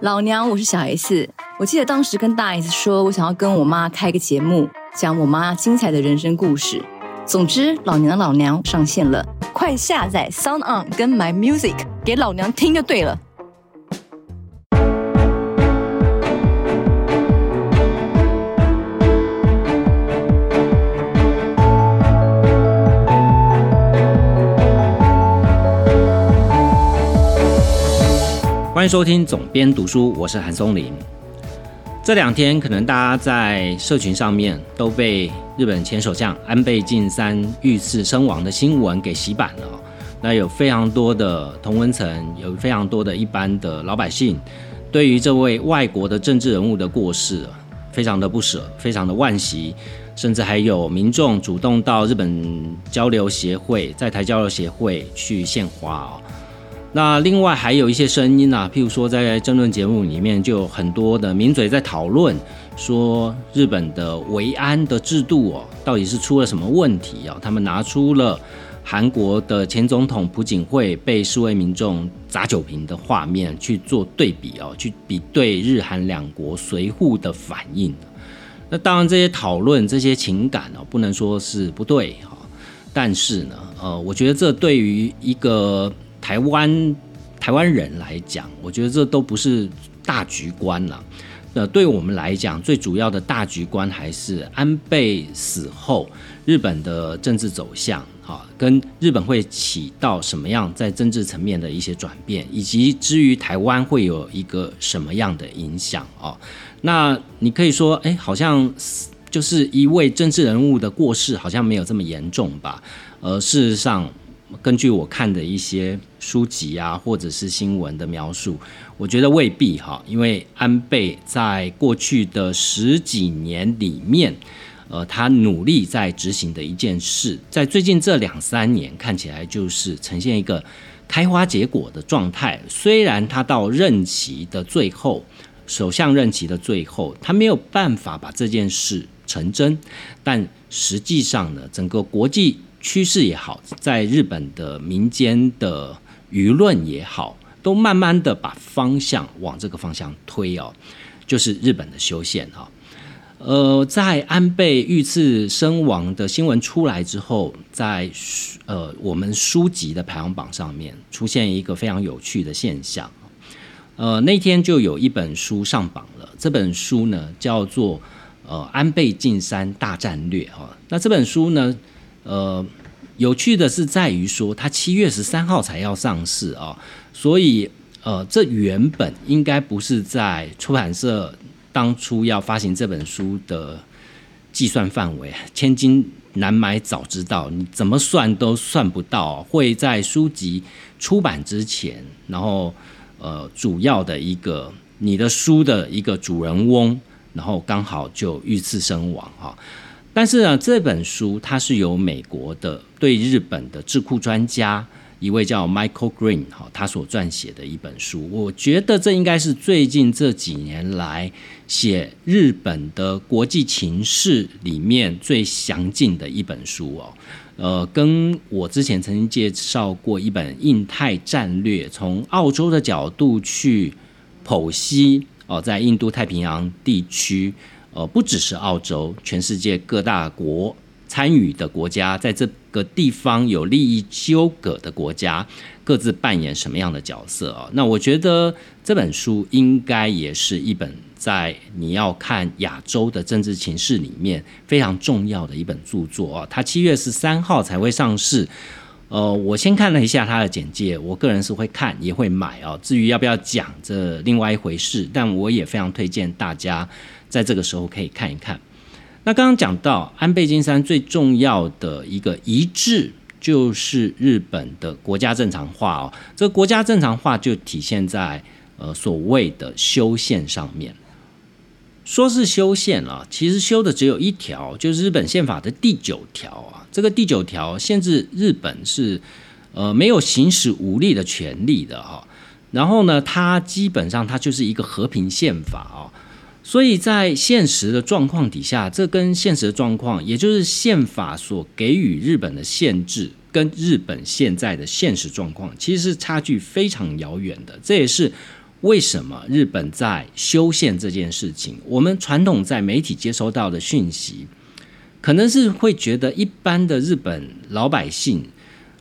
老娘，我是小 S。我记得当时跟大 S 说，我想要跟我妈开个节目，讲我妈精彩的人生故事。总之，老娘的老娘上线了，快下载 Sound On 跟 My Music 给老娘听就对了。欢迎收听总编读书，我是韩松林。这两天可能大家在社群上面都被日本前首相安倍晋三遇刺身亡的新闻给洗版了。那有非常多的同温层，有非常多的一般的老百姓，对于这位外国的政治人物的过世，非常的不舍，非常的惋惜，甚至还有民众主动到日本交流协会，在台交流协会去献花哦。那另外还有一些声音啊，譬如说在争论节目里面，就有很多的名嘴在讨论，说日本的维安的制度哦，到底是出了什么问题啊？他们拿出了韩国的前总统朴槿惠被示威民众砸酒瓶的画面去做对比哦，去比对日韩两国随扈的反应。那当然这些讨论、这些情感哦，不能说是不对哈，但是呢，呃，我觉得这对于一个台湾台湾人来讲，我觉得这都不是大局观了。那对我们来讲，最主要的大局观还是安倍死后日本的政治走向，哈，跟日本会起到什么样在政治层面的一些转变，以及至于台湾会有一个什么样的影响哦。那你可以说，哎，好像就是一位政治人物的过世，好像没有这么严重吧？呃，事实上。根据我看的一些书籍啊，或者是新闻的描述，我觉得未必哈，因为安倍在过去的十几年里面，呃，他努力在执行的一件事，在最近这两三年看起来就是呈现一个开花结果的状态。虽然他到任期的最后，首相任期的最后，他没有办法把这件事成真，但实际上呢，整个国际。趋势也好，在日本的民间的舆论也好，都慢慢的把方向往这个方向推哦，就是日本的修宪哈。呃，在安倍遇刺身亡的新闻出来之后，在呃我们书籍的排行榜上面出现一个非常有趣的现象，呃那天就有一本书上榜了，这本书呢叫做呃安倍晋三大战略哈，那这本书呢。呃，有趣的是在于说，它七月十三号才要上市啊，所以呃，这原本应该不是在出版社当初要发行这本书的计算范围，千金难买早知道，你怎么算都算不到会在书籍出版之前，然后呃，主要的一个你的书的一个主人翁，然后刚好就遇刺身亡哈。但是呢，这本书它是由美国的对日本的智库专家一位叫 Michael Green 哈，他所撰写的一本书。我觉得这应该是最近这几年来写日本的国际情势里面最详尽的一本书哦。呃，跟我之前曾经介绍过一本印太战略，从澳洲的角度去剖析哦，在印度太平洋地区。呃，不只是澳洲，全世界各大国参与的国家，在这个地方有利益纠葛的国家，各自扮演什么样的角色啊？那我觉得这本书应该也是一本在你要看亚洲的政治情势里面非常重要的一本著作啊。它七月十三号才会上市。呃，我先看了一下他的简介，我个人是会看也会买哦。至于要不要讲，这另外一回事。但我也非常推荐大家。在这个时候可以看一看。那刚刚讲到安倍晋三最重要的一个遗志，就是日本的国家正常化哦。这个国家正常化就体现在呃所谓的修宪上面。说是修宪了，其实修的只有一条，就是日本宪法的第九条啊。这个第九条限制日本是呃没有行使武力的权利的哈。然后呢，它基本上它就是一个和平宪法啊。所以在现实的状况底下，这跟现实的状况，也就是宪法所给予日本的限制，跟日本现在的现实状况，其实是差距非常遥远的。这也是为什么日本在修宪这件事情，我们传统在媒体接收到的讯息，可能是会觉得一般的日本老百姓。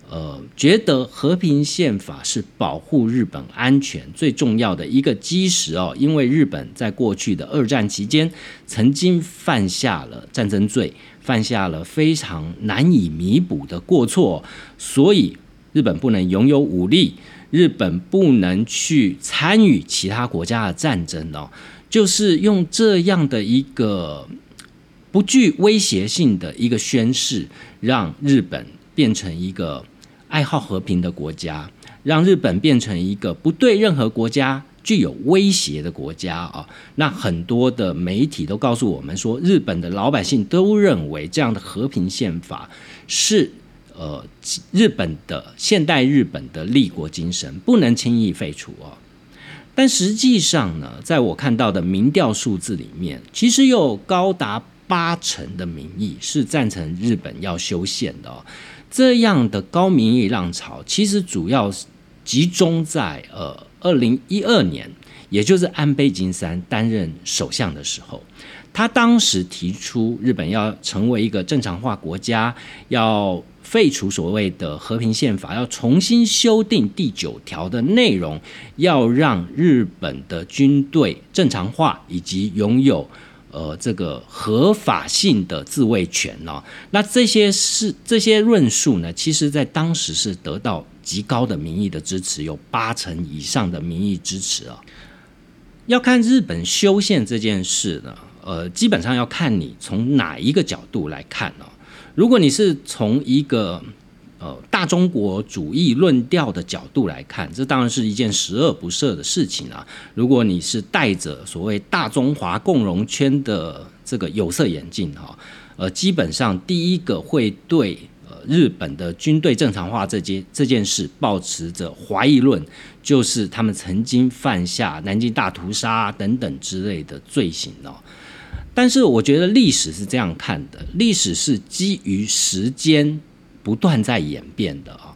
呃，觉得和平宪法是保护日本安全最重要的一个基石哦，因为日本在过去的二战期间曾经犯下了战争罪，犯下了非常难以弥补的过错，所以日本不能拥有武力，日本不能去参与其他国家的战争哦，就是用这样的一个不具威胁性的一个宣誓，让日本变成一个。爱好和平的国家，让日本变成一个不对任何国家具有威胁的国家啊！那很多的媒体都告诉我们说，日本的老百姓都认为这样的和平宪法是呃日本的现代日本的立国精神，不能轻易废除哦。但实际上呢，在我看到的民调数字里面，其实有高达八成的民意是赞成日本要修宪的哦。这样的高民意浪潮，其实主要集中在呃二零一二年，也就是安倍晋三担任首相的时候，他当时提出日本要成为一个正常化国家，要废除所谓的和平宪法，要重新修订第九条的内容，要让日本的军队正常化，以及拥有。呃，这个合法性的自卫权呢？那这些是这些论述呢？其实，在当时是得到极高的民意的支持，有八成以上的民意支持啊。要看日本修宪这件事呢，呃，基本上要看你从哪一个角度来看呢？如果你是从一个呃，大中国主义论调的角度来看，这当然是一件十恶不赦的事情啊！如果你是戴着所谓大中华共荣圈的这个有色眼镜哈，呃，基本上第一个会对呃日本的军队正常化这件这件事抱持着怀疑论，就是他们曾经犯下南京大屠杀等等之类的罪行哦。但是我觉得历史是这样看的，历史是基于时间。不断在演变的啊，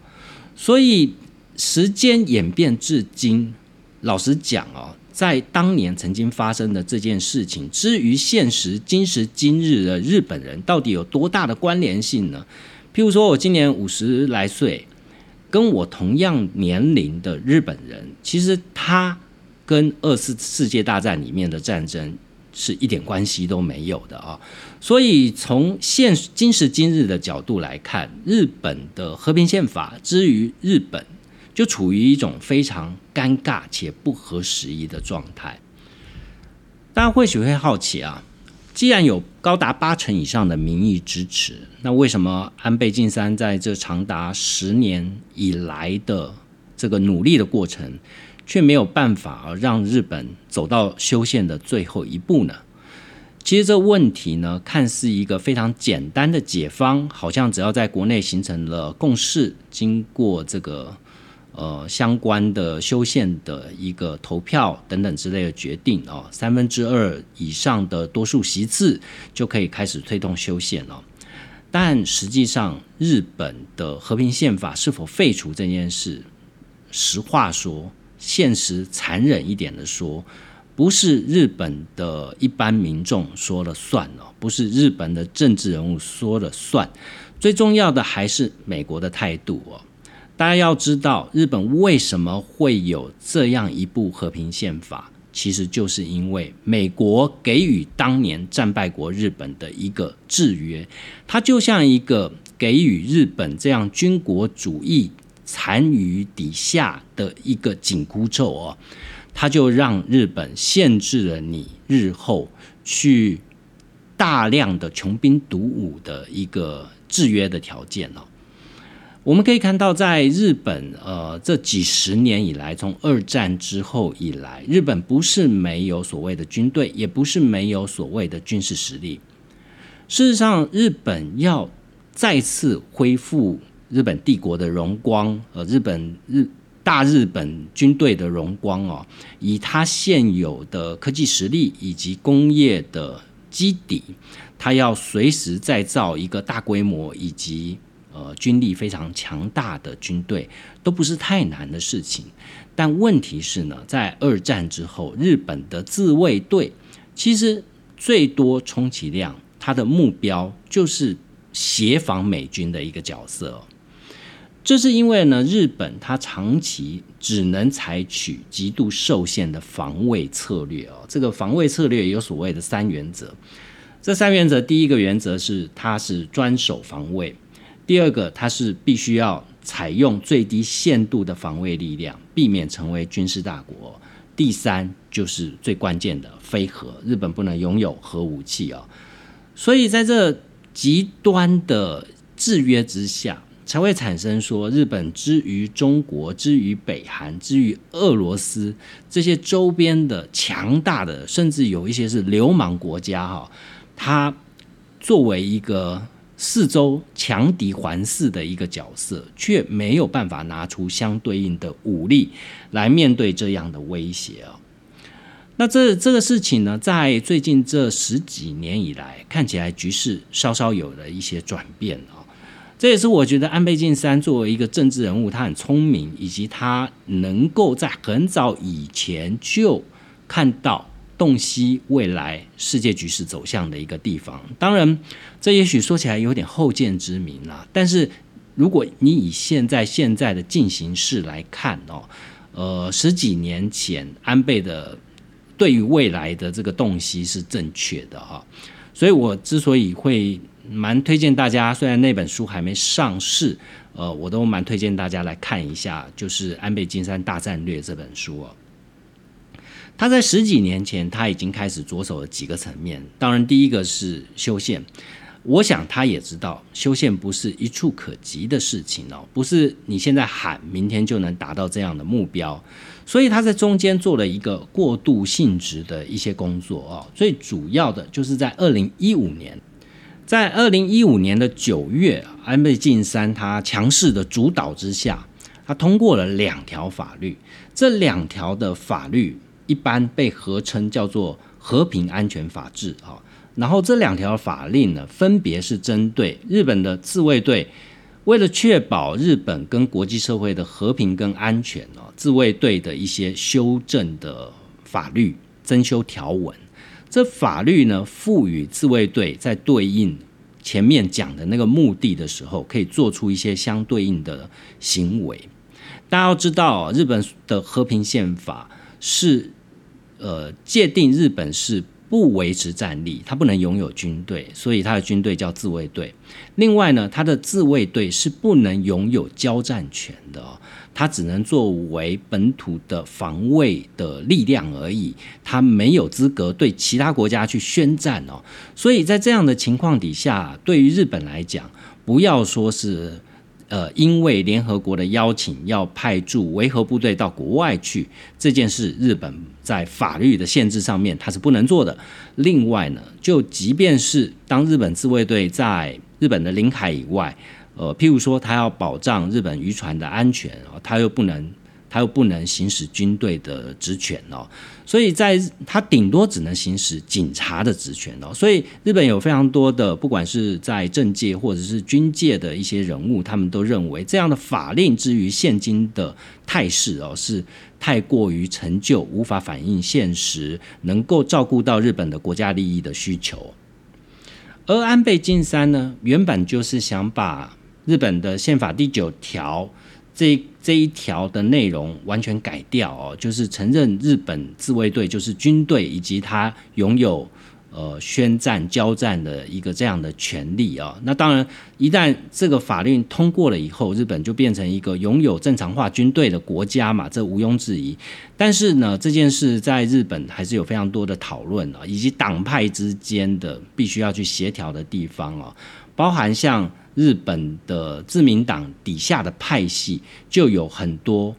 所以时间演变至今，老实讲啊，在当年曾经发生的这件事情，之于现实今时今日的日本人，到底有多大的关联性呢？譬如说，我今年五十来岁，跟我同样年龄的日本人，其实他跟二次世界大战里面的战争。是一点关系都没有的啊，所以从现今时今日的角度来看，日本的和平宪法之于日本，就处于一种非常尴尬且不合时宜的状态。大家或许会好奇啊，既然有高达八成以上的民意支持，那为什么安倍晋三在这长达十年以来的这个努力的过程？却没有办法让日本走到修宪的最后一步呢？其实这问题呢，看似一个非常简单的解方，好像只要在国内形成了共识，经过这个呃相关的修宪的一个投票等等之类的决定哦，三分之二以上的多数席次就可以开始推动修宪了。但实际上，日本的和平宪法是否废除这件事，实话说。现实残忍一点的说，不是日本的一般民众说了算哦，不是日本的政治人物说了算，最重要的还是美国的态度哦。大家要知道，日本为什么会有这样一部和平宪法，其实就是因为美国给予当年战败国日本的一个制约，它就像一个给予日本这样军国主义。残余底下的一个紧箍咒哦，它就让日本限制了你日后去大量的穷兵黩武的一个制约的条件哦。我们可以看到，在日本呃这几十年以来，从二战之后以来，日本不是没有所谓的军队，也不是没有所谓的军事实力。事实上，日本要再次恢复。日本帝国的荣光，呃，日本日大日本军队的荣光哦，以它现有的科技实力以及工业的基底，它要随时再造一个大规模以及呃军力非常强大的军队，都不是太难的事情。但问题是呢，在二战之后，日本的自卫队其实最多充其量，它的目标就是协防美军的一个角色。这是因为呢，日本它长期只能采取极度受限的防卫策略哦。这个防卫策略有所谓的三原则。这三原则，第一个原则是它是专守防卫；第二个，它是必须要采用最低限度的防卫力量，避免成为军事大国；第三就是最关键的非核，日本不能拥有核武器哦。所以在这极端的制约之下。才会产生说，日本之于中国、之于北韩、之于俄罗斯这些周边的强大的，甚至有一些是流氓国家哈，它作为一个四周强敌环视的一个角色，却没有办法拿出相对应的武力来面对这样的威胁哦。那这这个事情呢，在最近这十几年以来，看起来局势稍稍有了一些转变啊。这也是我觉得安倍晋三作为一个政治人物，他很聪明，以及他能够在很早以前就看到洞悉未来世界局势走向的一个地方。当然，这也许说起来有点后见之明啦。但是，如果你以现在现在的进行式来看哦，呃，十几年前安倍的对于未来的这个洞悉是正确的哈。所以我之所以会。蛮推荐大家，虽然那本书还没上市，呃，我都蛮推荐大家来看一下，就是《安倍晋三大战略》这本书哦。他在十几年前，他已经开始着手了几个层面。当然，第一个是修宪，我想他也知道修宪不是一触可及的事情哦，不是你现在喊，明天就能达到这样的目标。所以他在中间做了一个过渡性质的一些工作哦。最主要的就是在二零一五年。在二零一五年的九月，安倍晋三他强势的主导之下，他通过了两条法律。这两条的法律一般被合称叫做和平安全法制啊。然后这两条法令呢，分别是针对日本的自卫队，为了确保日本跟国际社会的和平跟安全哦，自卫队的一些修正的法律增修条文。这法律呢，赋予自卫队在对应前面讲的那个目的的时候，可以做出一些相对应的行为。大家要知道，日本的和平宪法是呃界定日本是不维持战力，他不能拥有军队，所以他的军队叫自卫队。另外呢，他的自卫队是不能拥有交战权的。他只能作为本土的防卫的力量而已，他没有资格对其他国家去宣战哦。所以在这样的情况底下，对于日本来讲，不要说是呃，因为联合国的邀请要派驻维和部队到国外去这件事，日本在法律的限制上面它是不能做的。另外呢，就即便是当日本自卫队在日本的领海以外。呃，譬如说，他要保障日本渔船的安全啊，他又不能，他又不能行使军队的职权哦，所以在他顶多只能行使警察的职权哦。所以日本有非常多的，不管是在政界或者是军界的一些人物，他们都认为这样的法令之于现今的态势哦，是太过于陈旧，无法反映现实，能够照顾到日本的国家利益的需求。而安倍晋三呢，原本就是想把日本的宪法第九条，这这一条的内容完全改掉哦，就是承认日本自卫队就是军队，以及他拥有呃宣战交战的一个这样的权利啊。那当然，一旦这个法律通过了以后，日本就变成一个拥有正常化军队的国家嘛，这毋庸置疑。但是呢，这件事在日本还是有非常多的讨论啊，以及党派之间的必须要去协调的地方啊，包含像。日本的自民党底下的派系就有很多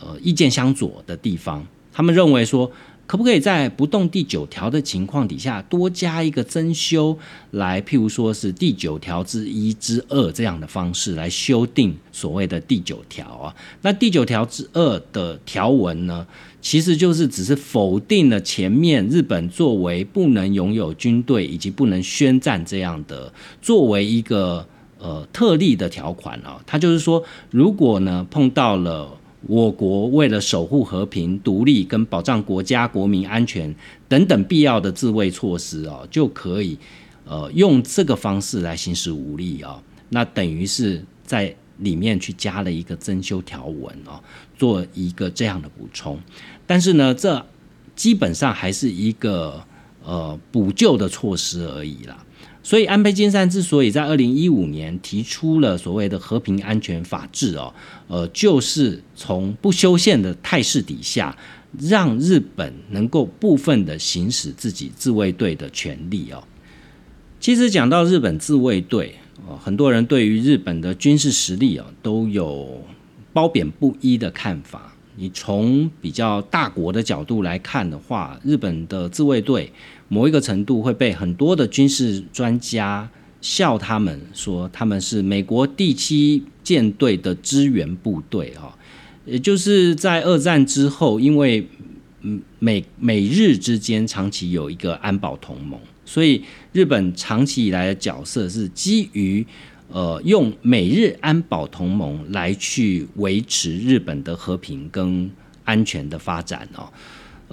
呃意见相左的地方，他们认为说，可不可以在不动第九条的情况底下多加一个增修，来譬如说是第九条之一之二这样的方式来修订所谓的第九条啊？那第九条之二的条文呢？其实就是只是否定了前面日本作为不能拥有军队以及不能宣战这样的作为一个呃特例的条款啊，它就是说，如果呢碰到了我国为了守护和平、独立跟保障国家国民安全等等必要的自卫措施哦，就可以呃用这个方式来行使武力啊。那等于是在里面去加了一个增修条文哦，做一个这样的补充。但是呢，这基本上还是一个呃补救的措施而已啦。所以安倍晋三之所以在二零一五年提出了所谓的和平安全法治哦，呃，就是从不修宪的态势底下，让日本能够部分的行使自己自卫队的权利哦。其实讲到日本自卫队哦，很多人对于日本的军事实力哦都有褒贬不一的看法。你从比较大国的角度来看的话，日本的自卫队。某一个程度会被很多的军事专家笑他们说他们是美国第七舰队的支援部队啊，也就是在二战之后，因为美美日之间长期有一个安保同盟，所以日本长期以来的角色是基于呃用美日安保同盟来去维持日本的和平跟安全的发展哦。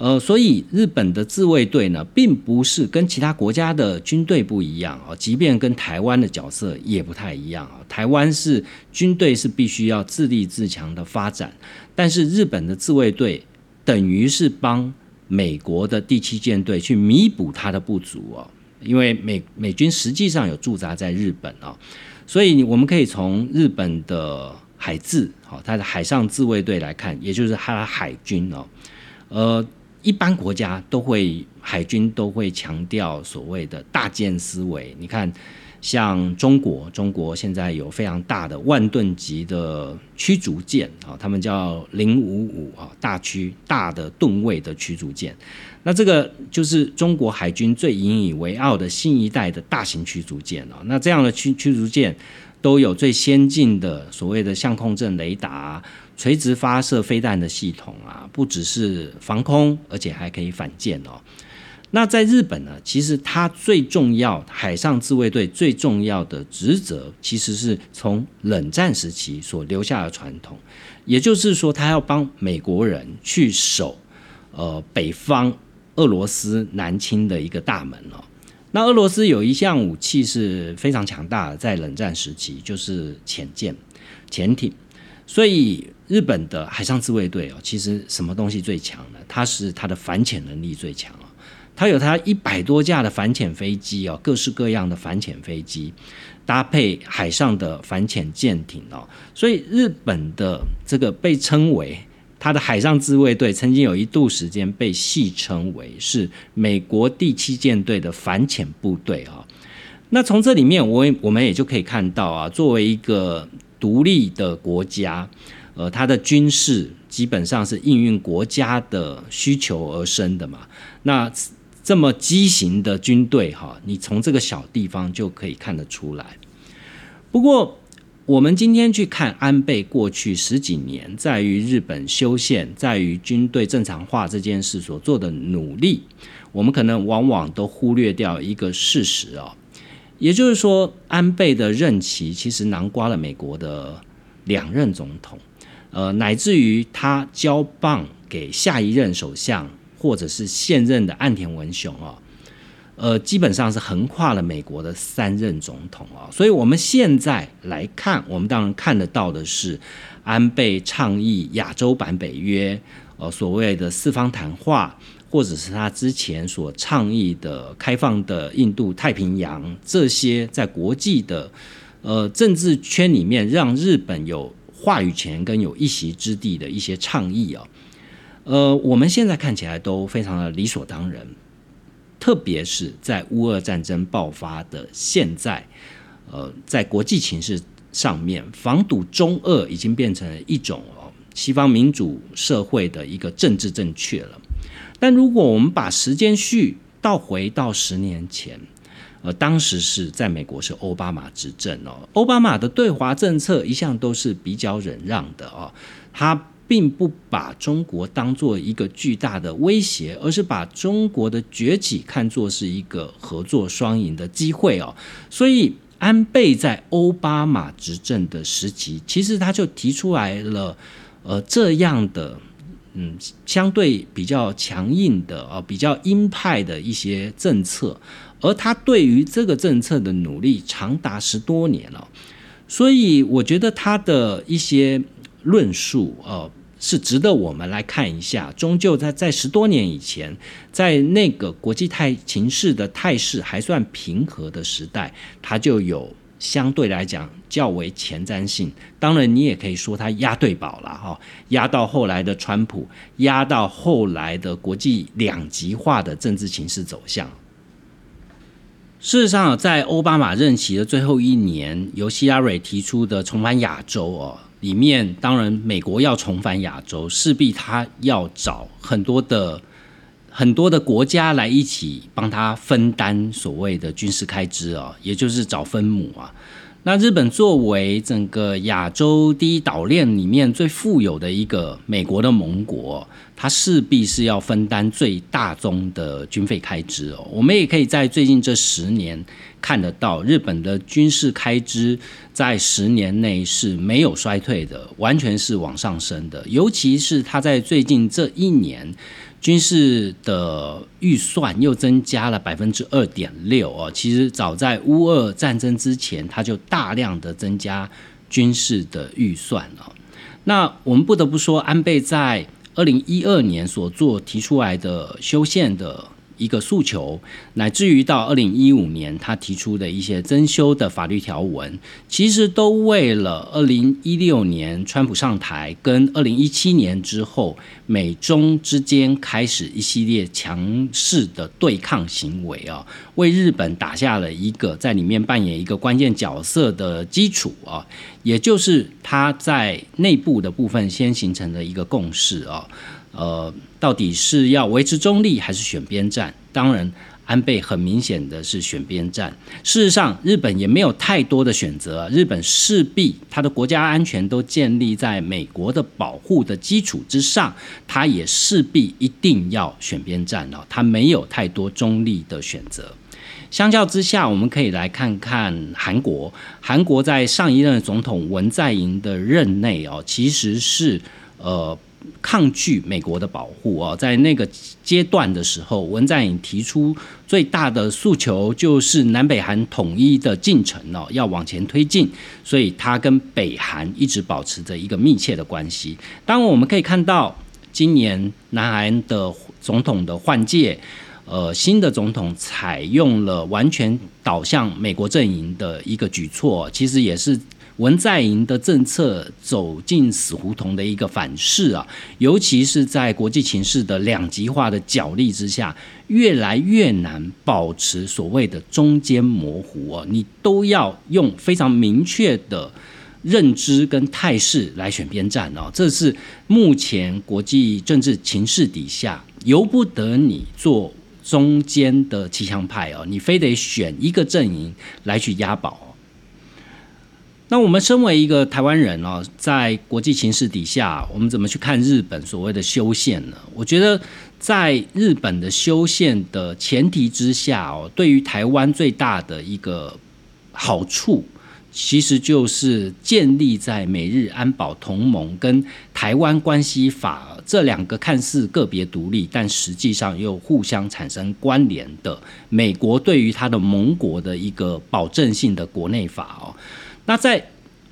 呃，所以日本的自卫队呢，并不是跟其他国家的军队不一样啊，即便跟台湾的角色也不太一样啊。台湾是军队是必须要自立自强的发展，但是日本的自卫队等于是帮美国的第七舰队去弥补它的不足哦，因为美美军实际上有驻扎在日本啊，所以我们可以从日本的海自好，它的海上自卫队来看，也就是它的海军哦，呃。一般国家都会海军都会强调所谓的大舰思维。你看，像中国，中国现在有非常大的万吨级的驱逐舰啊，他们叫零五五啊，大驱大的吨位的驱逐舰。那这个就是中国海军最引以为傲的新一代的大型驱逐舰哦。那这样的驱驱逐舰都有最先进的所谓的相控阵雷达。垂直发射飞弹的系统啊，不只是防空，而且还可以反舰哦。那在日本呢，其实它最重要海上自卫队最重要的职责，其实是从冷战时期所留下的传统，也就是说，他要帮美国人去守呃北方俄罗斯南侵的一个大门哦。那俄罗斯有一项武器是非常强大的，在冷战时期就是潜舰、潜艇，所以。日本的海上自卫队哦，其实什么东西最强呢？它是它的反潜能力最强哦，它有它一百多架的反潜飞机哦，各式各样的反潜飞机，搭配海上的反潜舰艇哦，所以日本的这个被称为它的海上自卫队，曾经有一度时间被戏称为是美国第七舰队的反潜部队啊。那从这里面，我我们也就可以看到啊，作为一个独立的国家。呃，它的军事基本上是应运国家的需求而生的嘛。那这么畸形的军队哈，你从这个小地方就可以看得出来。不过，我们今天去看安倍过去十几年在于日本修宪、在于军队正常化这件事所做的努力，我们可能往往都忽略掉一个事实哦，也就是说，安倍的任期其实囊括了美国的两任总统。呃，乃至于他交棒给下一任首相，或者是现任的岸田文雄哦，呃，基本上是横跨了美国的三任总统啊。所以，我们现在来看，我们当然看得到的是安倍倡议亚洲版北约，呃，所谓的四方谈话，或者是他之前所倡议的开放的印度太平洋这些在国际的呃政治圈里面，让日本有。话语权跟有一席之地的一些倡议啊，呃，我们现在看起来都非常的理所当然，特别是在乌俄战争爆发的现在，呃，在国际情势上面，防堵中俄已经变成了一种哦西方民主社会的一个政治正确了。但如果我们把时间序倒回到十年前。呃，当时是在美国是奥巴马执政哦，奥巴马的对华政策一向都是比较忍让的哦，他并不把中国当做一个巨大的威胁，而是把中国的崛起看作是一个合作双赢的机会哦，所以安倍在奥巴马执政的时期，其实他就提出来了，呃，这样的嗯，相对比较强硬的啊，比较鹰派的一些政策，而他对于这个政策的努力长达十多年了，所以我觉得他的一些论述，呃。是值得我们来看一下。终究在在十多年以前，在那个国际态情势的态势还算平和的时代，它就有相对来讲较为前瞻性。当然，你也可以说它压对宝了哈，压到后来的川普，压到后来的国际两极化的政治情势走向。事实上，在奥巴马任期的最后一年，由希拉蕊提出的重返亚洲哦。里面当然，美国要重返亚洲，势必他要找很多的很多的国家来一起帮他分担所谓的军事开支啊，也就是找分母啊。那日本作为整个亚洲第一岛链里面最富有的一个美国的盟国，它势必是要分担最大宗的军费开支哦。我们也可以在最近这十年看得到，日本的军事开支在十年内是没有衰退的，完全是往上升的。尤其是它在最近这一年。军事的预算又增加了百分之二点六哦，其实早在乌俄战争之前，它就大量的增加军事的预算了。那我们不得不说，安倍在二零一二年所做提出来的修宪的。一个诉求，乃至于到二零一五年他提出的一些增修的法律条文，其实都为了二零一六年川普上台，跟二零一七年之后美中之间开始一系列强势的对抗行为啊，为日本打下了一个在里面扮演一个关键角色的基础啊，也就是他在内部的部分先形成的一个共识啊。呃，到底是要维持中立还是选边站？当然，安倍很明显的是选边站。事实上，日本也没有太多的选择。日本势必它的国家安全都建立在美国的保护的基础之上，它也势必一定要选边站了。它没有太多中立的选择。相较之下，我们可以来看看韩国。韩国在上一任总统文在寅的任内哦，其实是呃。抗拒美国的保护啊，在那个阶段的时候，文在寅提出最大的诉求就是南北韩统一的进程哦，要往前推进，所以他跟北韩一直保持着一个密切的关系。当我们可以看到，今年南韩的总统的换届，呃，新的总统采用了完全倒向美国阵营的一个举措，其实也是。文在寅的政策走进死胡同的一个反噬啊，尤其是在国际情势的两极化的角力之下，越来越难保持所谓的中间模糊啊，你都要用非常明确的认知跟态势来选边站哦，这是目前国际政治情势底下由不得你做中间的骑墙派哦，你非得选一个阵营来去押宝。那我们身为一个台湾人哦，在国际形势底下，我们怎么去看日本所谓的修宪呢？我觉得，在日本的修宪的前提之下哦，对于台湾最大的一个好处，其实就是建立在美日安保同盟跟台湾关系法这两个看似个别独立，但实际上又互相产生关联的美国对于它的盟国的一个保证性的国内法哦。那在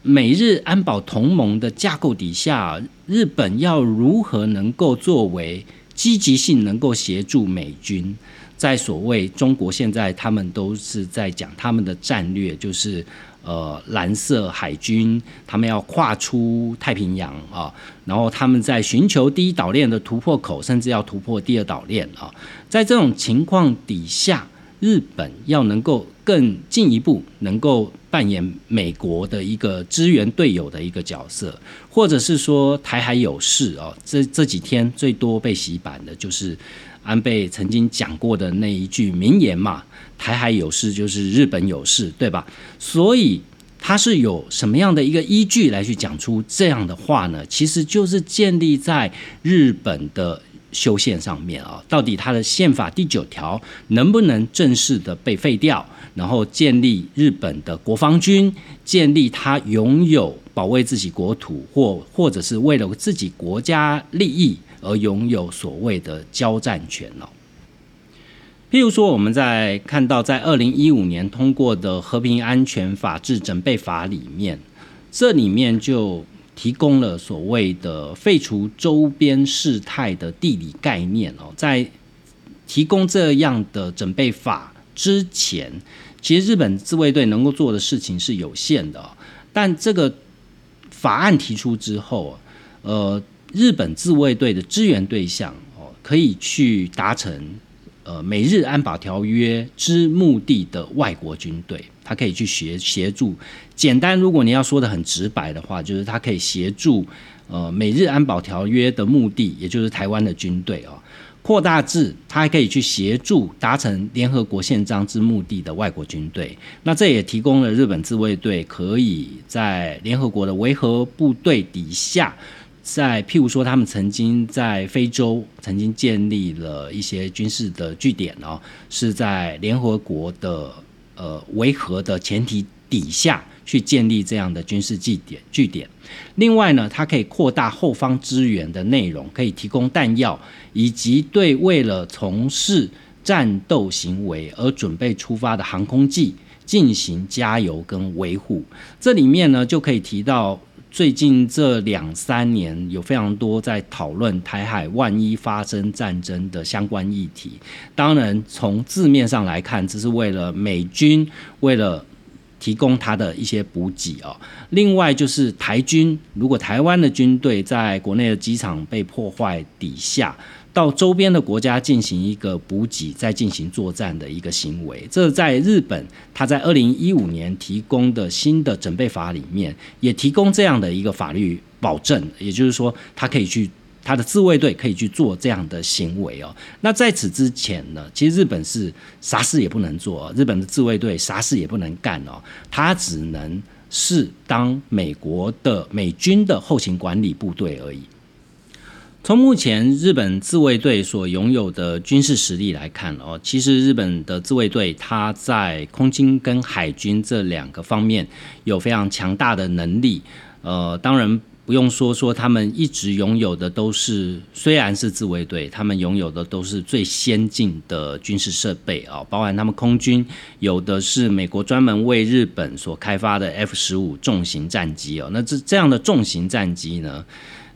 美日安保同盟的架构底下，日本要如何能够作为积极性，能够协助美军，在所谓中国现在他们都是在讲他们的战略，就是呃蓝色海军，他们要跨出太平洋啊，然后他们在寻求第一岛链的突破口，甚至要突破第二岛链啊，在这种情况底下。日本要能够更进一步，能够扮演美国的一个支援队友的一个角色，或者是说台海有事哦，这这几天最多被洗版的就是安倍曾经讲过的那一句名言嘛：“台海有事就是日本有事，对吧？”所以他是有什么样的一个依据来去讲出这样的话呢？其实就是建立在日本的。修宪上面啊，到底它的宪法第九条能不能正式的被废掉，然后建立日本的国防军，建立它拥有保卫自己国土或或者是为了自己国家利益而拥有所谓的交战权哦？譬如说，我们在看到在二零一五年通过的《和平、安全、法治、准备法》里面，这里面就。提供了所谓的废除周边事态的地理概念哦，在提供这样的准备法之前，其实日本自卫队能够做的事情是有限的。但这个法案提出之后，呃，日本自卫队的支援对象哦，可以去达成呃美日安保条约之目的的外国军队。他可以去协协助，简单，如果你要说的很直白的话，就是他可以协助，呃，美日安保条约的目的，也就是台湾的军队哦，扩大至他还可以去协助达成联合国宪章之目的的外国军队。那这也提供了日本自卫队可以在联合国的维和部队底下，在譬如说他们曾经在非洲曾经建立了一些军事的据点哦，是在联合国的。呃，维和的前提底下去建立这样的军事据点据点。另外呢，它可以扩大后方支援的内容，可以提供弹药，以及对为了从事战斗行为而准备出发的航空器进行加油跟维护。这里面呢，就可以提到。最近这两三年有非常多在讨论台海万一发生战争的相关议题。当然，从字面上来看，这是为了美军为了提供他的一些补给哦。另外就是台军，如果台湾的军队在国内的机场被破坏底下。到周边的国家进行一个补给，再进行作战的一个行为，这在日本，他在二零一五年提供的新的准备法里面，也提供这样的一个法律保证，也就是说，他可以去他的自卫队可以去做这样的行为哦。那在此之前呢，其实日本是啥事也不能做，日本的自卫队啥事也不能干哦，他只能是当美国的美军的后勤管理部队而已。从目前日本自卫队所拥有的军事实力来看，哦，其实日本的自卫队它在空军跟海军这两个方面有非常强大的能力。呃，当然不用说说他们一直拥有的都是，虽然是自卫队，他们拥有的都是最先进的军事设备啊，包含他们空军有的是美国专门为日本所开发的 F 十五重型战机哦，那这这样的重型战机呢？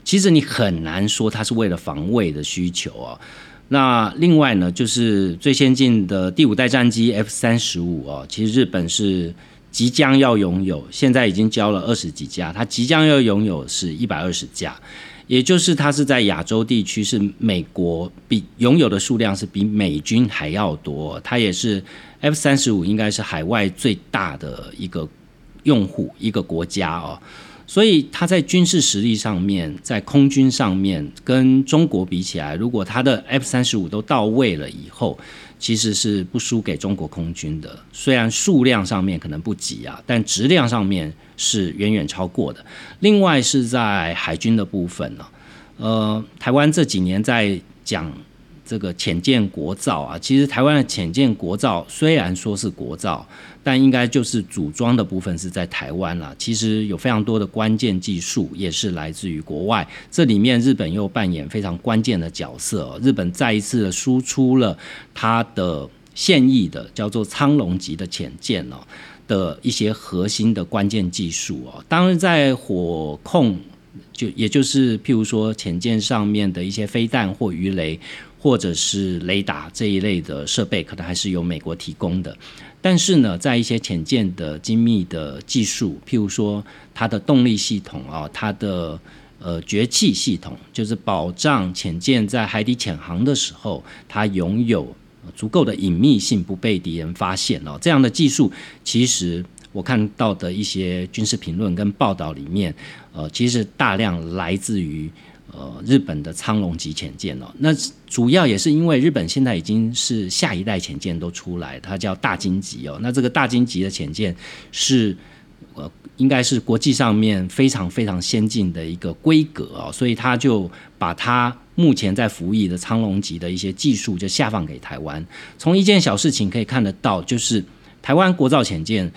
其实你很难说它是为了防卫的需求哦。那另外呢，就是最先进的第五代战机 F 三十五哦，其实日本是即将要拥有，现在已经交了二十几架，它即将要拥有是一百二十架，也就是它是在亚洲地区是美国比拥有的数量是比美军还要多，它也是 F 三十五应该是海外最大的一个用户一个国家哦。所以他在军事实力上面，在空军上面跟中国比起来，如果他的 F 三十五都到位了以后，其实是不输给中国空军的。虽然数量上面可能不及啊，但质量上面是远远超过的。另外是在海军的部分呢，呃，台湾这几年在讲。这个浅舰国造啊，其实台湾的浅舰国造虽然说是国造，但应该就是组装的部分是在台湾了。其实有非常多的关键技术也是来自于国外，这里面日本又扮演非常关键的角色。日本再一次的输出了它的现役的叫做苍龙级的浅舰哦的一些核心的关键技术哦。当然在火控，就也就是譬如说浅舰上面的一些飞弹或鱼雷。或者是雷达这一类的设备，可能还是由美国提供的。但是呢，在一些潜舰的精密的技术，譬如说它的动力系统啊，它的呃绝气系统，就是保障潜舰在海底潜航的时候，它拥有足够的隐秘性，不被敌人发现哦。这样的技术，其实我看到的一些军事评论跟报道里面，呃，其实大量来自于。呃，日本的苍龙级潜舰哦，那主要也是因为日本现在已经是下一代潜舰都出来，它叫大金级哦。那这个大金级的潜舰是呃，应该是国际上面非常非常先进的一个规格哦，所以他就把他目前在服役的苍龙级的一些技术就下放给台湾。从一件小事情可以看得到，就是台湾国造潜舰。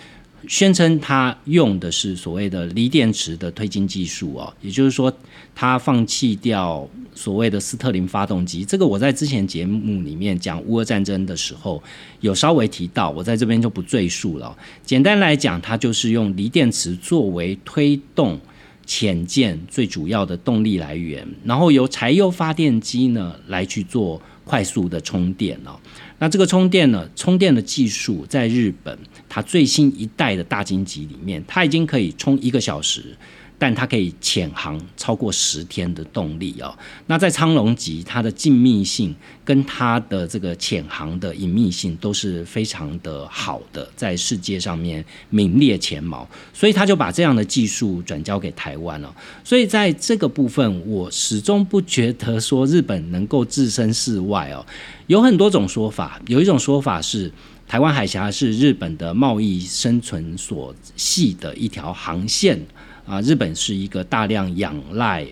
宣称它用的是所谓的锂电池的推进技术哦，也就是说，它放弃掉所谓的斯特林发动机。这个我在之前节目里面讲乌俄战争的时候有稍微提到，我在这边就不赘述了。简单来讲，它就是用锂电池作为推动潜舰最主要的动力来源，然后由柴油发电机呢来去做快速的充电哦。那这个充电呢？充电的技术在日本，它最新一代的大鲸级里面，它已经可以充一个小时。但它可以潜航超过十天的动力哦。那在苍龙级，它的静谧性跟它的这个潜航的隐秘性都是非常的好的，在世界上面名列前茅。所以他就把这样的技术转交给台湾了。所以在这个部分，我始终不觉得说日本能够置身事外哦。有很多种说法，有一种说法是台湾海峡是日本的贸易生存所系的一条航线。啊，日本是一个大量仰赖，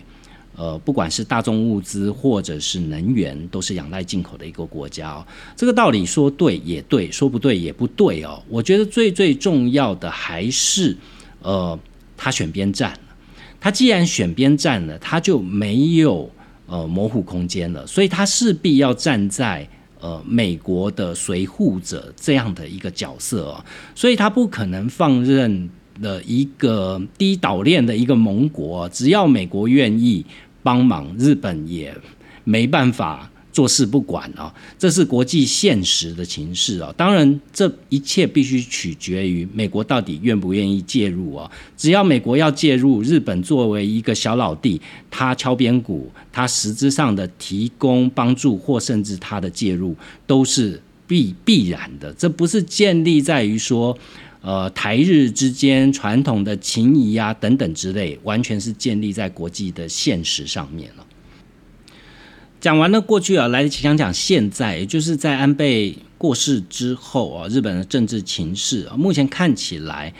呃，不管是大众物资或者是能源，都是仰赖进口的一个国家。这个道理说对也对，说不对也不对哦。我觉得最最重要的还是，呃，他选边站。他既然选边站了，他就没有呃模糊空间了，所以他势必要站在呃美国的随护者这样的一个角色哦，所以他不可能放任。的一个低岛链的一个盟国，只要美国愿意帮忙，日本也没办法坐视不管啊！这是国际现实的情势啊！当然，这一切必须取决于美国到底愿不愿意介入啊！只要美国要介入，日本作为一个小老弟，他敲边鼓，他实质上的提供帮助或甚至他的介入，都是必必然的。这不是建立在于说。呃，台日之间传统的情谊啊，等等之类，完全是建立在国际的现实上面了。讲完了过去啊，来讲讲现在，也就是在安倍过世之后啊，日本的政治情势啊，目前看起来。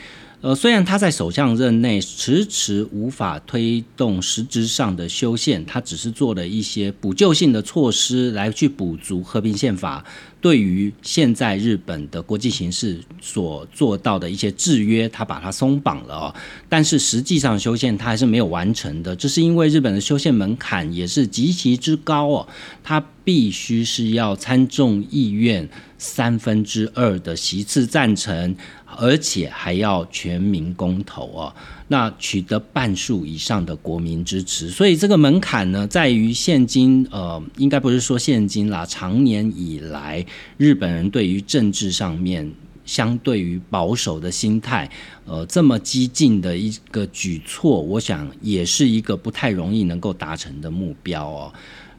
呃，虽然他在首相任内迟迟无法推动实质上的修宪，他只是做了一些补救性的措施来去补足和平宪法对于现在日本的国际形势所做到的一些制约，他把它松绑了哦。但是实际上修宪他还是没有完成的，这是因为日本的修宪门槛也是极其之高哦，他必须是要参众议院三分之二的席次赞成。而且还要全民公投哦，那取得半数以上的国民支持，所以这个门槛呢，在于现今呃，应该不是说现今啦，长年以来日本人对于政治上面相对于保守的心态，呃，这么激进的一个举措，我想也是一个不太容易能够达成的目标哦。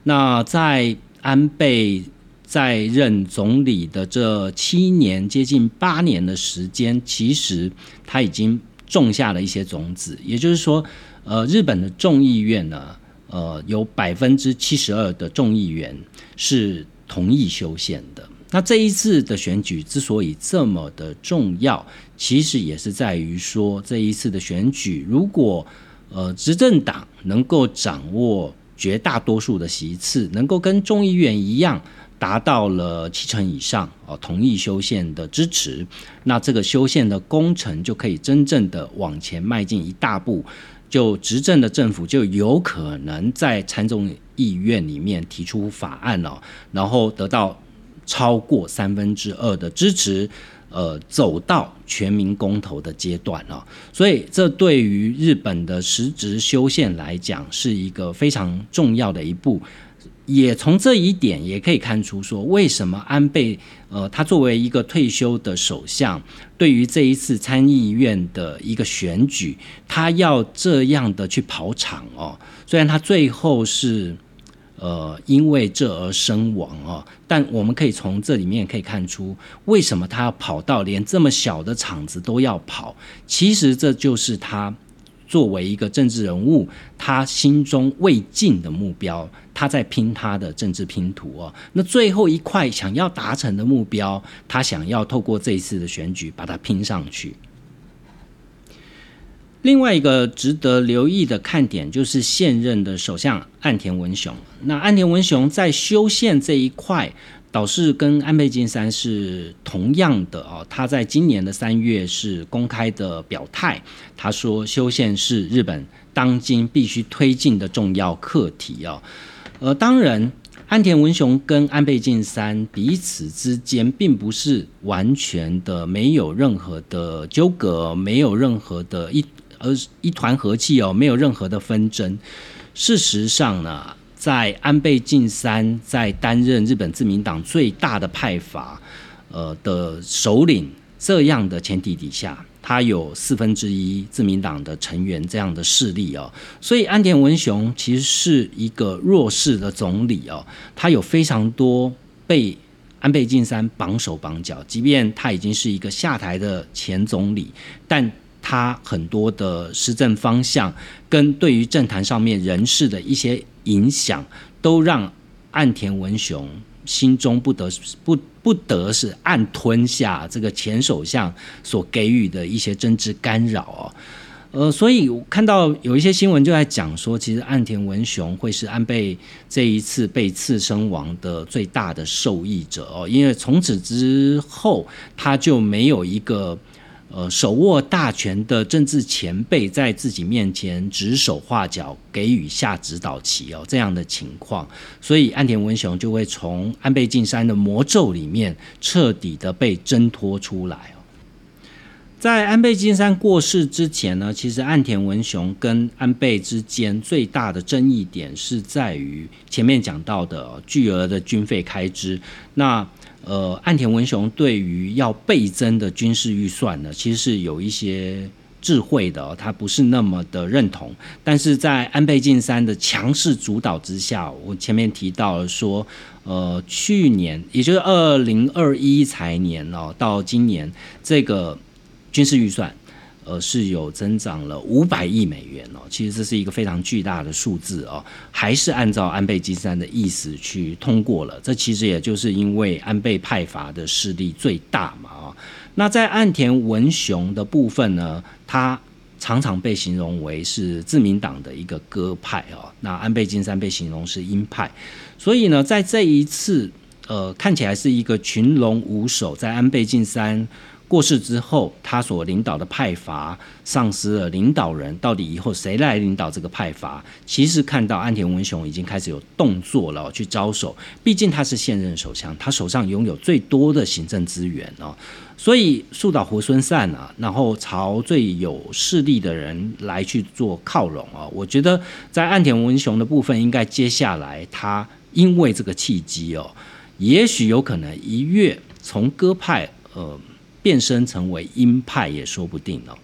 那在安倍。在任总理的这七年，接近八年的时间，其实他已经种下了一些种子。也就是说，呃，日本的众议院呢，呃，有百分之七十二的众议员是同意修宪的。那这一次的选举之所以这么的重要，其实也是在于说，这一次的选举，如果呃执政党能够掌握绝大多数的席次，能够跟众议院一样。达到了七成以上哦，同意修宪的支持，那这个修宪的工程就可以真正的往前迈进一大步，就执政的政府就有可能在参众议院里面提出法案哦，然后得到超过三分之二的支持，呃，走到全民公投的阶段哦，所以这对于日本的实质修宪来讲是一个非常重要的一步。也从这一点也可以看出，说为什么安倍，呃，他作为一个退休的首相，对于这一次参议院的一个选举，他要这样的去跑场哦。虽然他最后是，呃，因为这而身亡哦，但我们可以从这里面可以看出，为什么他要跑到连这么小的场子都要跑。其实这就是他。作为一个政治人物，他心中未尽的目标，他在拼他的政治拼图哦。那最后一块想要达成的目标，他想要透过这一次的选举把它拼上去。另外一个值得留意的看点就是现任的首相岸田文雄。那岸田文雄在修宪这一块，倒是跟安倍晋三是同样的哦。他在今年的三月是公开的表态，他说修宪是日本当今必须推进的重要课题哦。呃，当然。安田文雄跟安倍晋三彼此之间并不是完全的没有任何的纠葛，没有任何的一而一团和气哦，没有任何的纷争。事实上呢，在安倍晋三在担任日本自民党最大的派阀呃的首领这样的前提底下。他有四分之一自民党的成员这样的势力哦，所以安田文雄其实是一个弱势的总理哦，他有非常多被安倍晋三绑手绑脚，即便他已经是一个下台的前总理，但他很多的施政方向跟对于政坛上面人事的一些影响，都让岸田文雄。心中不得不不得是暗吞下这个前首相所给予的一些政治干扰哦，呃，所以看到有一些新闻就在讲说，其实岸田文雄会是安倍这一次被刺身亡的最大的受益者哦，因为从此之后他就没有一个。呃，手握大权的政治前辈在自己面前指手画脚，给予下指导棋哦，这样的情况，所以岸田文雄就会从安倍晋三的魔咒里面彻底的被挣脱出来哦。在安倍晋三过世之前呢，其实岸田文雄跟安倍之间最大的争议点是在于前面讲到的巨额的军费开支，那。呃，岸田文雄对于要倍增的军事预算呢，其实是有一些智慧的，他不是那么的认同。但是在安倍晋三的强势主导之下，我前面提到了说，呃，去年也就是二零二一财年哦，到今年这个军事预算。呃，是有增长了五百亿美元哦，其实这是一个非常巨大的数字哦，还是按照安倍晋三的意思去通过了。这其实也就是因为安倍派阀的势力最大嘛啊。那在岸田文雄的部分呢，他常常被形容为是自民党的一个鸽派哦。那安倍晋三被形容是鹰派，所以呢，在这一次呃，看起来是一个群龙无首，在安倍晋三。过世之后，他所领导的派阀丧失了领导人，到底以后谁来领导这个派阀？其实看到安田文雄已经开始有动作了，去招手。毕竟他是现任首相，他手上拥有最多的行政资源哦，所以树倒猢狲散啊，然后朝最有势力的人来去做靠拢啊。我觉得在岸田文雄的部分，应该接下来他因为这个契机哦，也许有可能一跃从鸽派呃。变身成为鹰派也说不定哦。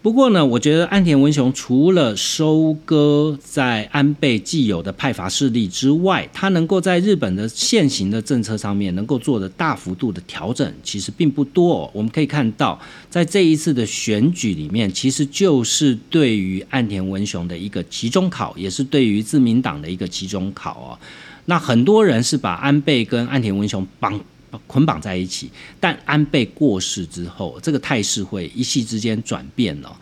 不过呢，我觉得安田文雄除了收割在安倍既有的派阀势力之外，他能够在日本的现行的政策上面能够做的大幅度的调整，其实并不多。我们可以看到，在这一次的选举里面，其实就是对于安田文雄的一个集中考，也是对于自民党的一个集中考哦。那很多人是把安倍跟安田文雄绑。捆绑在一起，但安倍过世之后，这个态势会一夕之间转变了。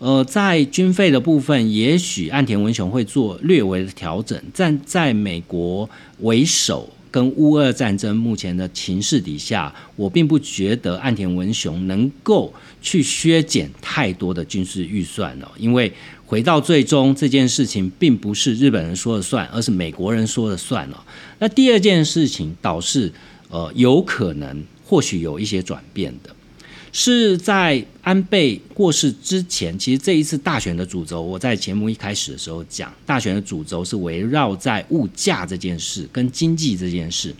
呃，在军费的部分，也许岸田文雄会做略微的调整，但在美国为首跟乌俄战争目前的情势底下，我并不觉得岸田文雄能够去削减太多的军事预算了，因为回到最终这件事情并不是日本人说了算，而是美国人说了算了。那第二件事情导致。呃，有可能或许有一些转变的，是在安倍过世之前。其实这一次大选的主轴，我在节目一开始的时候讲，大选的主轴是围绕在物价这件事跟经济这件事。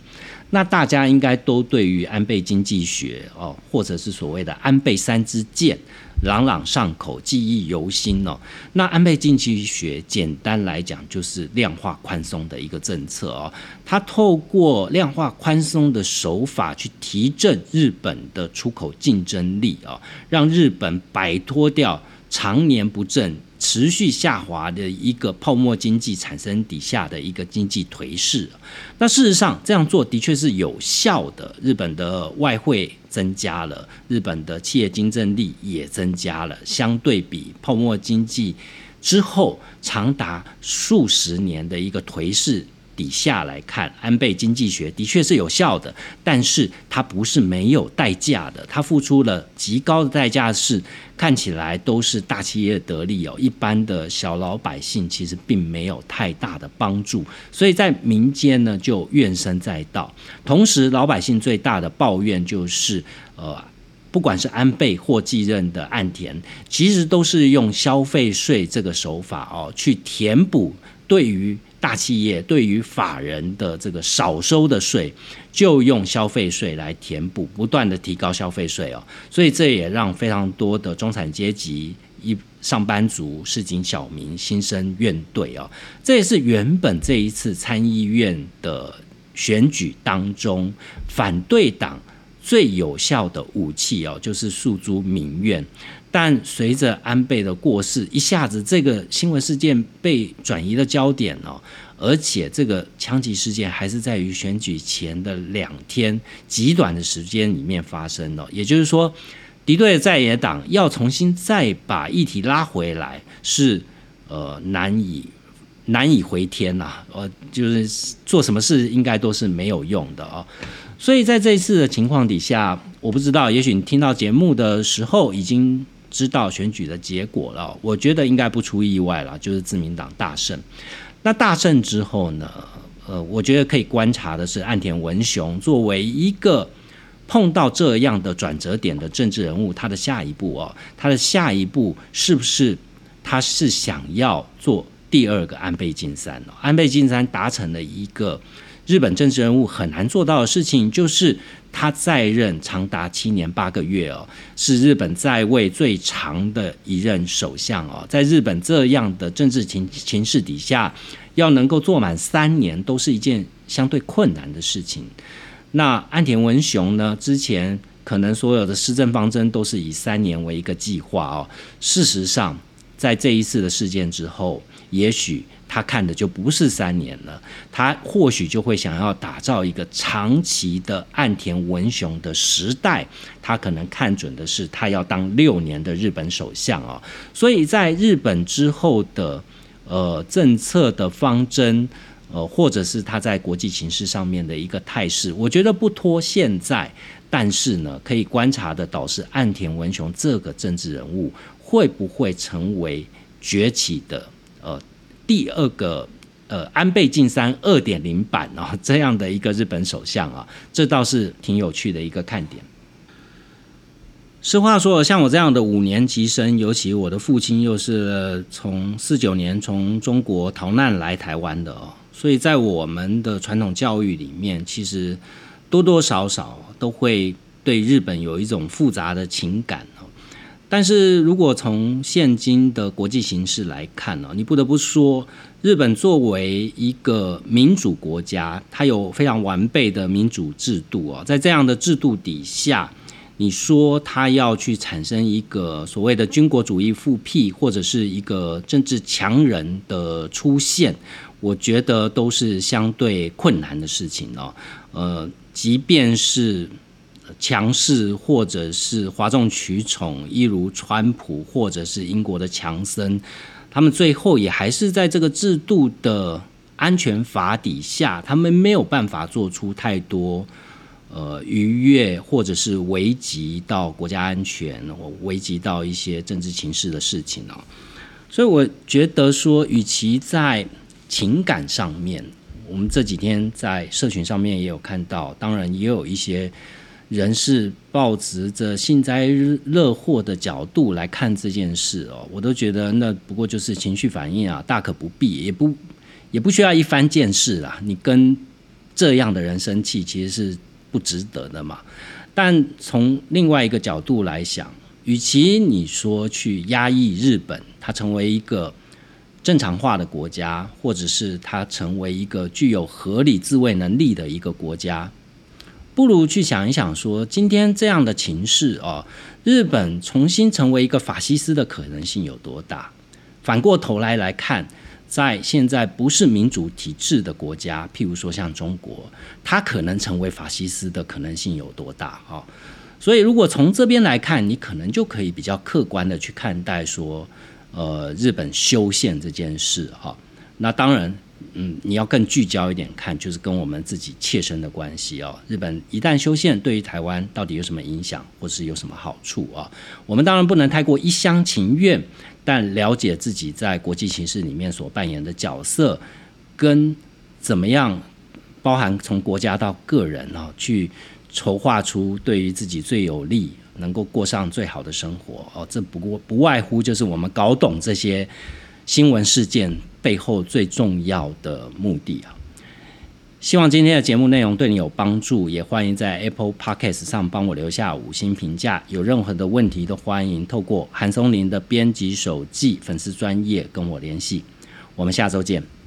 那大家应该都对于安倍经济学哦，或者是所谓的安倍三支箭。朗朗上口，记忆犹新哦。那安倍经济学简单来讲就是量化宽松的一个政策哦。它透过量化宽松的手法去提振日本的出口竞争力啊，让日本摆脱掉常年不振持续下滑的一个泡沫经济产生底下的一个经济颓势。那事实上这样做的确是有效的，日本的外汇增加了，日本的企业竞争力也增加了，相对比泡沫经济之后长达数十年的一个颓势。底下来看，安倍经济学的确是有效的，但是它不是没有代价的，它付出了极高的代价，是看起来都是大企业得利哦，一般的小老百姓其实并没有太大的帮助，所以在民间呢就怨声载道，同时老百姓最大的抱怨就是，呃，不管是安倍或继任的岸田，其实都是用消费税这个手法哦，去填补对于。大企业对于法人的这个少收的税，就用消费税来填补，不断的提高消费税哦，所以这也让非常多的中产阶级、一上班族、市井小民心生怨怼哦。这也是原本这一次参议院的选举当中，反对党最有效的武器哦，就是诉诸民怨。但随着安倍的过世，一下子这个新闻事件被转移了焦点哦，而且这个枪击事件还是在于选举前的两天极短的时间里面发生的，也就是说，敌对在野党要重新再把议题拉回来，是呃难以难以回天呐，呃，就是做什么事应该都是没有用的哦。所以在这一次的情况底下，我不知道，也许你听到节目的时候已经。知道选举的结果了，我觉得应该不出意外了，就是自民党大胜。那大胜之后呢？呃，我觉得可以观察的是，岸田文雄作为一个碰到这样的转折点的政治人物，他的下一步哦，他的下一步是不是他是想要做第二个安倍晋三呢？安倍晋三达成了一个日本政治人物很难做到的事情，就是。他在任长达七年八个月哦，是日本在位最长的一任首相哦。在日本这样的政治情情势底下，要能够做满三年，都是一件相对困难的事情。那安田文雄呢？之前可能所有的施政方针都是以三年为一个计划哦。事实上，在这一次的事件之后，也许。他看的就不是三年了，他或许就会想要打造一个长期的岸田文雄的时代，他可能看准的是他要当六年的日本首相啊，所以在日本之后的呃政策的方针，呃或者是他在国际形势上面的一个态势，我觉得不拖现在，但是呢，可以观察的倒是岸田文雄这个政治人物会不会成为崛起的呃。第二个，呃，安倍晋三二点零版啊，这样的一个日本首相啊，这倒是挺有趣的一个看点。实话说，像我这样的五年级生，尤其我的父亲又是从四九年从中国逃难来台湾的哦，所以在我们的传统教育里面，其实多多少少都会对日本有一种复杂的情感。但是如果从现今的国际形势来看呢，你不得不说，日本作为一个民主国家，它有非常完备的民主制度哦，在这样的制度底下，你说它要去产生一个所谓的军国主义复辟，或者是一个政治强人的出现，我觉得都是相对困难的事情哦。呃，即便是。强势或者是哗众取宠，一如川普或者是英国的强森，他们最后也还是在这个制度的安全法底下，他们没有办法做出太多呃逾越或者是危及到国家安全或危及到一些政治情势的事情哦。所以我觉得说，与其在情感上面，我们这几天在社群上面也有看到，当然也有一些。人是抱持着幸灾乐祸的角度来看这件事哦，我都觉得那不过就是情绪反应啊，大可不必，也不也不需要一番见识啦。你跟这样的人生气，其实是不值得的嘛。但从另外一个角度来想，与其你说去压抑日本，它成为一个正常化的国家，或者是它成为一个具有合理自卫能力的一个国家。不如去想一想，说今天这样的情势哦，日本重新成为一个法西斯的可能性有多大？反过头来来看，在现在不是民主体制的国家，譬如说像中国，它可能成为法西斯的可能性有多大啊？所以，如果从这边来看，你可能就可以比较客观的去看待说，呃，日本修宪这件事哈。那当然。嗯，你要更聚焦一点看，就是跟我们自己切身的关系哦。日本一旦修宪，对于台湾到底有什么影响，或是有什么好处啊？我们当然不能太过一厢情愿，但了解自己在国际形势里面所扮演的角色，跟怎么样，包含从国家到个人啊，去筹划出对于自己最有利，能够过上最好的生活哦。这不过不外乎就是我们搞懂这些新闻事件。背后最重要的目的啊！希望今天的节目内容对你有帮助，也欢迎在 Apple Podcast 上帮我留下五星评价。有任何的问题都欢迎透过韩松林的编辑手记粉丝专业跟我联系。我们下周见。